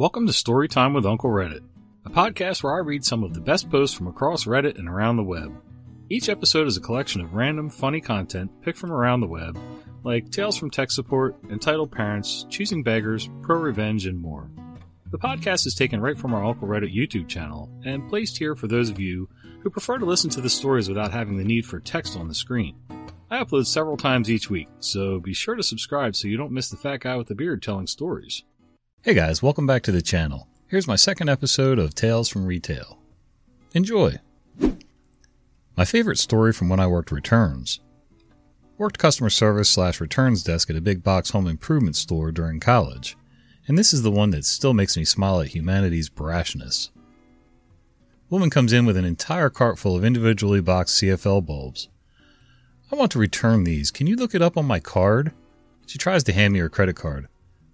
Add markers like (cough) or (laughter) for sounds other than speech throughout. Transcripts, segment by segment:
Welcome to Storytime with Uncle Reddit, a podcast where I read some of the best posts from across Reddit and around the web. Each episode is a collection of random, funny content picked from around the web, like Tales from Tech Support, Entitled Parents, Choosing Beggars, Pro Revenge, and more. The podcast is taken right from our Uncle Reddit YouTube channel and placed here for those of you who prefer to listen to the stories without having the need for text on the screen. I upload several times each week, so be sure to subscribe so you don't miss the fat guy with the beard telling stories. Hey guys, welcome back to the channel. Here's my second episode of Tales from Retail. Enjoy! My favorite story from when I worked returns. Worked customer service slash returns desk at a big box home improvement store during college, and this is the one that still makes me smile at humanity's brashness. Woman comes in with an entire cart full of individually boxed CFL bulbs. I want to return these. Can you look it up on my card? She tries to hand me her credit card.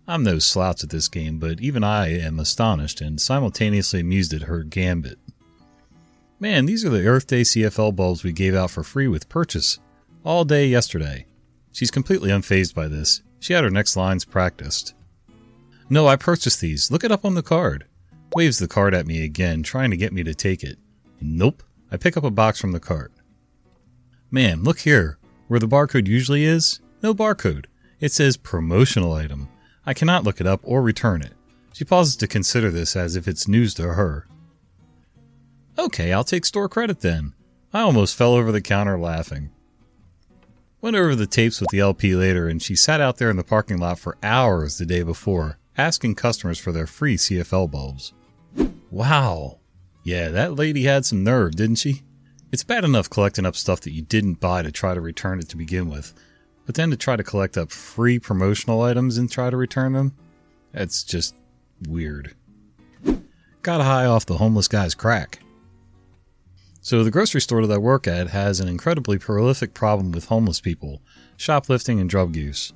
I'm no slouch at this game, but even I am astonished and simultaneously amused at her gambit. Man, these are the Earth Day CFL bulbs we gave out for free with purchase all day yesterday. She's completely unfazed by this. She had her next lines practiced. No, I purchased these. Look it up on the card. Waves the card at me again, trying to get me to take it. Nope. I pick up a box from the cart. Man, look here. Where the barcode usually is, no barcode. It says promotional item. I cannot look it up or return it. She pauses to consider this as if it's news to her. Okay, I'll take store credit then. I almost fell over the counter laughing. Went over the tapes with the LP later, and she sat out there in the parking lot for hours the day before, asking customers for their free CFL bulbs. Wow. Yeah, that lady had some nerve, didn't she? It's bad enough collecting up stuff that you didn't buy to try to return it to begin with, but then to try to collect up free promotional items and try to return them? That's just weird. Got high off the homeless guy's crack. So, the grocery store that I work at has an incredibly prolific problem with homeless people, shoplifting, and drug use.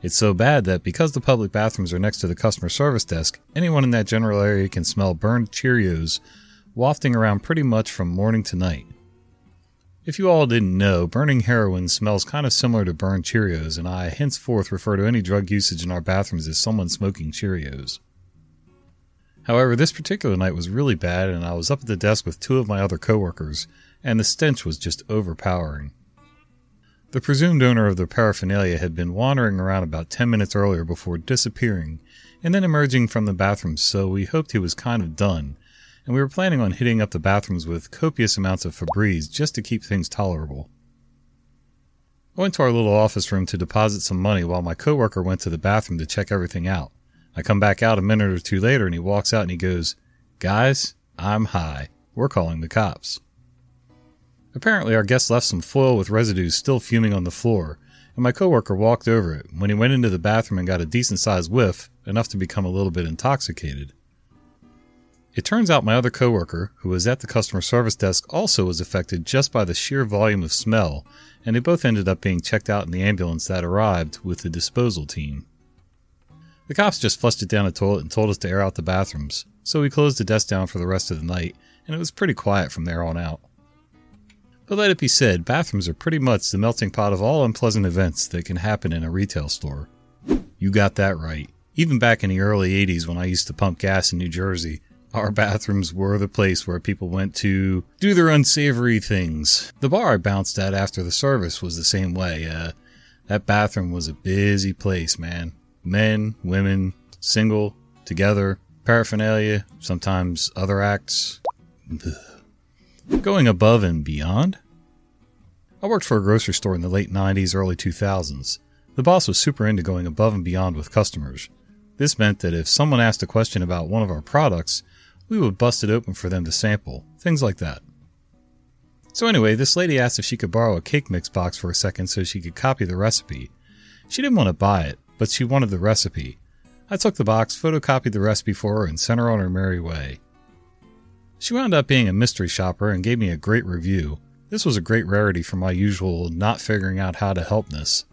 It's so bad that because the public bathrooms are next to the customer service desk, anyone in that general area can smell burned Cheerios wafting around pretty much from morning to night. If you all didn't know, burning heroin smells kind of similar to burned Cheerios, and I henceforth refer to any drug usage in our bathrooms as someone smoking Cheerios. However, this particular night was really bad, and I was up at the desk with two of my other coworkers, and the stench was just overpowering. The presumed owner of the paraphernalia had been wandering around about 10 minutes earlier before disappearing and then emerging from the bathroom, so we hoped he was kind of done, and we were planning on hitting up the bathrooms with copious amounts of Febreze just to keep things tolerable. I went to our little office room to deposit some money while my coworker went to the bathroom to check everything out. I come back out a minute or two later and he walks out and he goes, Guys, I'm high. We're calling the cops. Apparently, our guest left some foil with residues still fuming on the floor, and my coworker walked over it. When he went into the bathroom and got a decent sized whiff, enough to become a little bit intoxicated. It turns out my other coworker, who was at the customer service desk, also was affected just by the sheer volume of smell, and they both ended up being checked out in the ambulance that arrived with the disposal team. The cops just flushed it down the toilet and told us to air out the bathrooms, so we closed the desk down for the rest of the night, and it was pretty quiet from there on out. But let it be said, bathrooms are pretty much the melting pot of all unpleasant events that can happen in a retail store. You got that right. Even back in the early 80s when I used to pump gas in New Jersey, our bathrooms were the place where people went to do their unsavory things. The bar I bounced at after the service was the same way. Uh, that bathroom was a busy place, man men, women, single, together, paraphernalia, sometimes other acts. Going above and beyond? I worked for a grocery store in the late 90s, early 2000s. The boss was super into going above and beyond with customers. This meant that if someone asked a question about one of our products, we would bust it open for them to sample, things like that. So, anyway, this lady asked if she could borrow a cake mix box for a second so she could copy the recipe. She didn't want to buy it, but she wanted the recipe. I took the box, photocopied the recipe for her, and sent her on her merry way. She wound up being a mystery shopper and gave me a great review. This was a great rarity for my usual not figuring out how to helpness.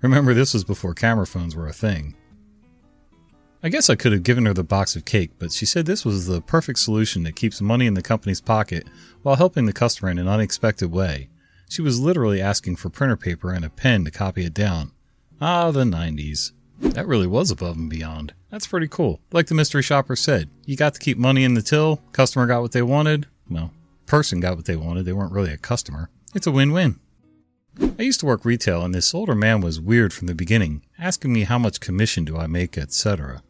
Remember, this was before camera phones were a thing. I guess I could have given her the box of cake, but she said this was the perfect solution that keeps money in the company's pocket while helping the customer in an unexpected way. She was literally asking for printer paper and a pen to copy it down. Ah, the 90s. That really was above and beyond. That's pretty cool. Like the mystery shopper said, you got to keep money in the till, customer got what they wanted. Well, person got what they wanted, they weren't really a customer. It's a win win. I used to work retail and this older man was weird from the beginning, asking me how much commission do I make, etc.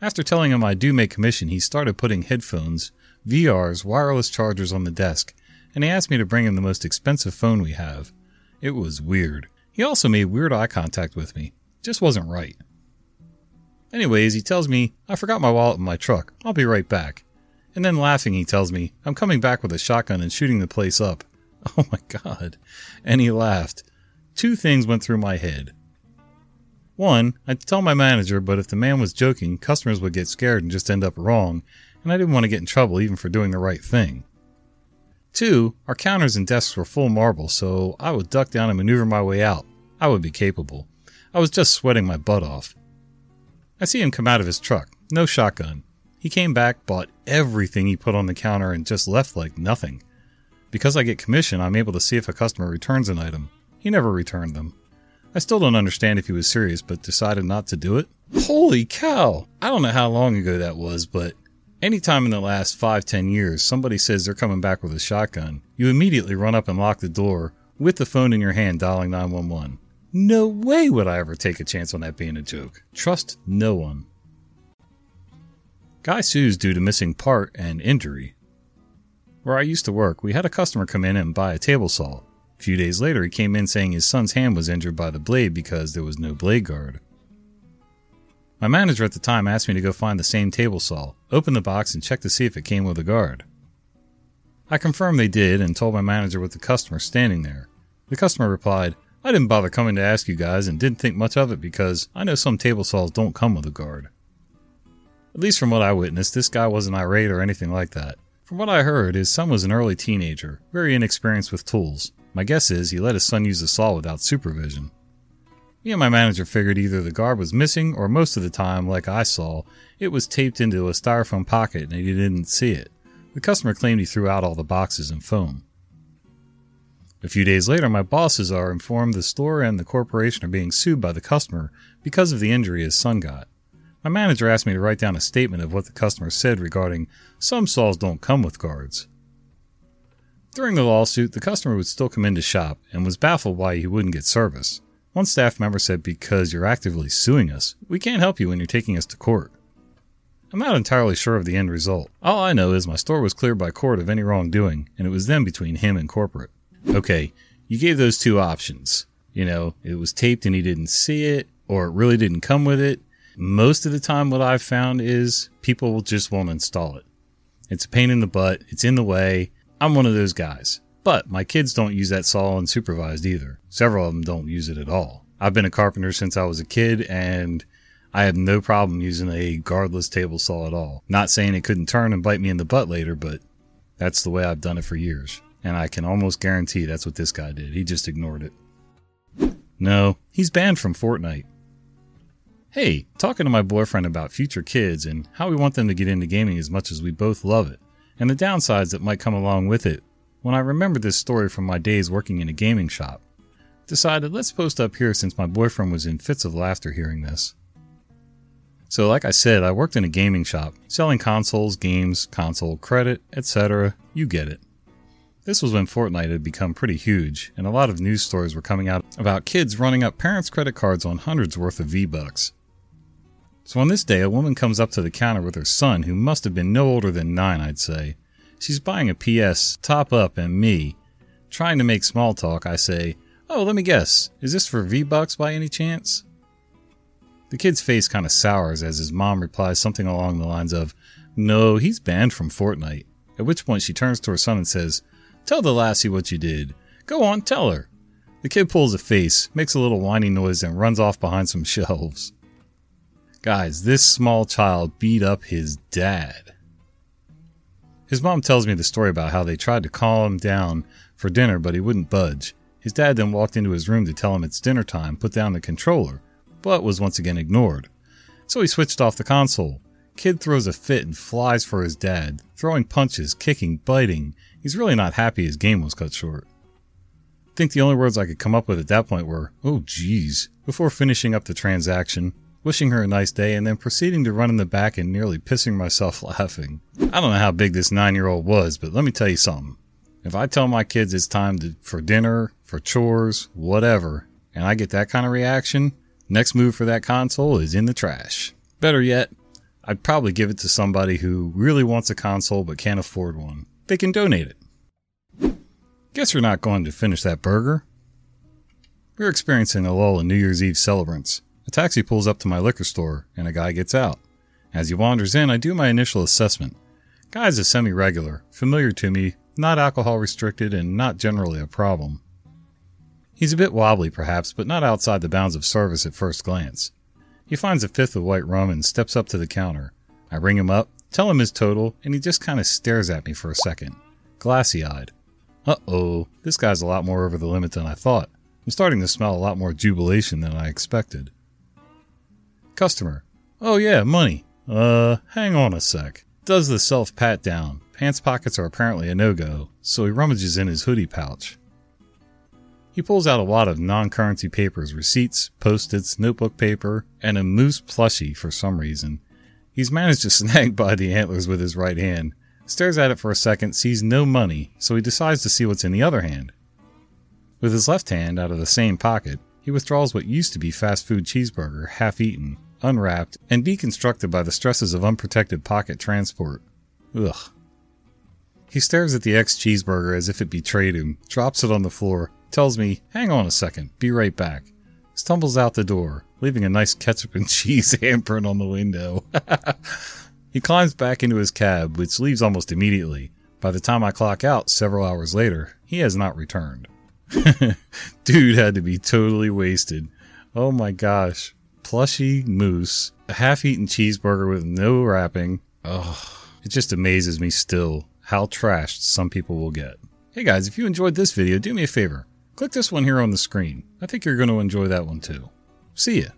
After telling him I do make commission, he started putting headphones, VRs, wireless chargers on the desk, and he asked me to bring him the most expensive phone we have. It was weird. He also made weird eye contact with me. Just wasn't right. Anyways, he tells me, I forgot my wallet in my truck. I'll be right back. And then laughing, he tells me, I'm coming back with a shotgun and shooting the place up. (laughs) Oh my god. And he laughed. Two things went through my head. One, I'd tell my manager, but if the man was joking, customers would get scared and just end up wrong, and I didn't want to get in trouble even for doing the right thing. Two, our counters and desks were full marble, so I would duck down and maneuver my way out. I would be capable. I was just sweating my butt off. I see him come out of his truck, no shotgun. He came back, bought everything he put on the counter, and just left like nothing. Because I get commission, I'm able to see if a customer returns an item. He never returned them. I still don't understand if he was serious, but decided not to do it. Holy cow! I don't know how long ago that was, but anytime in the last five, ten years somebody says they're coming back with a shotgun, you immediately run up and lock the door with the phone in your hand dialing 911. No way would I ever take a chance on that being a joke. Trust no one. Guy sues due to missing part and injury. Where I used to work, we had a customer come in and buy a table saw. A few days later, he came in saying his son's hand was injured by the blade because there was no blade guard. My manager at the time asked me to go find the same table saw, open the box, and check to see if it came with a guard. I confirmed they did and told my manager with the customer standing there. The customer replied, I didn't bother coming to ask you guys and didn't think much of it because I know some table saws don't come with a guard. At least from what I witnessed, this guy wasn't irate or anything like that. From what I heard, his son was an early teenager, very inexperienced with tools. My guess is he let his son use the saw without supervision. Me and my manager figured either the guard was missing or most of the time, like I saw, it was taped into a styrofoam pocket and he didn't see it. The customer claimed he threw out all the boxes and foam. A few days later, my bosses are informed the store and the corporation are being sued by the customer because of the injury his son got. My manager asked me to write down a statement of what the customer said regarding some saws don't come with guards. During the lawsuit, the customer would still come into shop and was baffled why he wouldn't get service. One staff member said, Because you're actively suing us, we can't help you when you're taking us to court. I'm not entirely sure of the end result. All I know is my store was cleared by court of any wrongdoing, and it was then between him and corporate. Okay, you gave those two options. You know, it was taped and he didn't see it, or it really didn't come with it. Most of the time, what I've found is people just won't install it. It's a pain in the butt, it's in the way, I'm one of those guys. But my kids don't use that saw unsupervised either. Several of them don't use it at all. I've been a carpenter since I was a kid and I have no problem using a guardless table saw at all. Not saying it couldn't turn and bite me in the butt later, but that's the way I've done it for years. And I can almost guarantee that's what this guy did. He just ignored it. No, he's banned from Fortnite. Hey, talking to my boyfriend about future kids and how we want them to get into gaming as much as we both love it and the downsides that might come along with it. When I remembered this story from my days working in a gaming shop, decided let's post up here since my boyfriend was in fits of laughter hearing this. So, like I said, I worked in a gaming shop, selling consoles, games, console credit, etc. You get it. This was when Fortnite had become pretty huge, and a lot of news stories were coming out about kids running up parents' credit cards on hundreds worth of V-Bucks. So on this day, a woman comes up to the counter with her son, who must have been no older than nine, I'd say. She's buying a PS, top up, and me. Trying to make small talk, I say, Oh, let me guess, is this for V-Bucks by any chance? The kid's face kind of sours as his mom replies something along the lines of, No, he's banned from Fortnite. At which point she turns to her son and says, Tell the lassie what you did. Go on, tell her. The kid pulls a face, makes a little whiny noise, and runs off behind some shelves. Guys, this small child beat up his dad. His mom tells me the story about how they tried to calm him down for dinner, but he wouldn't budge. His dad then walked into his room to tell him it's dinner time, put down the controller, but was once again ignored. So he switched off the console. Kid throws a fit and flies for his dad, throwing punches, kicking, biting. He's really not happy his game was cut short. I think the only words I could come up with at that point were, oh geez, before finishing up the transaction, wishing her a nice day, and then proceeding to run in the back and nearly pissing myself (laughs) laughing. I don't know how big this nine year old was, but let me tell you something. If I tell my kids it's time to, for dinner, for chores, whatever, and I get that kind of reaction, next move for that console is in the trash. Better yet, I'd probably give it to somebody who really wants a console but can't afford one. They can donate it. Guess you're not going to finish that burger. We're experiencing a lull in New Year's Eve celebrants. A taxi pulls up to my liquor store, and a guy gets out. As he wanders in, I do my initial assessment. Guy's a semi regular, familiar to me, not alcohol restricted, and not generally a problem. He's a bit wobbly, perhaps, but not outside the bounds of service at first glance. He finds a fifth of white rum and steps up to the counter. I ring him up, tell him his total, and he just kind of stares at me for a second, glassy eyed. Uh oh, this guy's a lot more over the limit than I thought. I'm starting to smell a lot more jubilation than I expected. Customer. Oh yeah, money. Uh, hang on a sec. Does the self pat down. Pants pockets are apparently a no go, so he rummages in his hoodie pouch. He pulls out a wad of non currency papers, receipts, post its, notebook paper, and a moose plushie for some reason. He's managed to (laughs) snag by the antlers with his right hand, stares at it for a second, sees no money, so he decides to see what's in the other hand. With his left hand out of the same pocket, he withdraws what used to be fast food cheeseburger, half eaten, unwrapped, and deconstructed by the stresses of unprotected pocket transport. Ugh. He stares at the ex cheeseburger as if it betrayed him, drops it on the floor, tells me, hang on a second, be right back, stumbles out the door, leaving a nice ketchup and (laughs) cheese handprint on the window. (laughs) He climbs back into his cab, which leaves almost immediately. By the time I clock out several hours later, he has not returned. (laughs) Dude had to be totally wasted. Oh my gosh. Plushy moose, a half eaten cheeseburger with no wrapping. Ugh, it just amazes me still how trashed some people will get. Hey guys, if you enjoyed this video, do me a favor. Click this one here on the screen. I think you're going to enjoy that one too. See ya.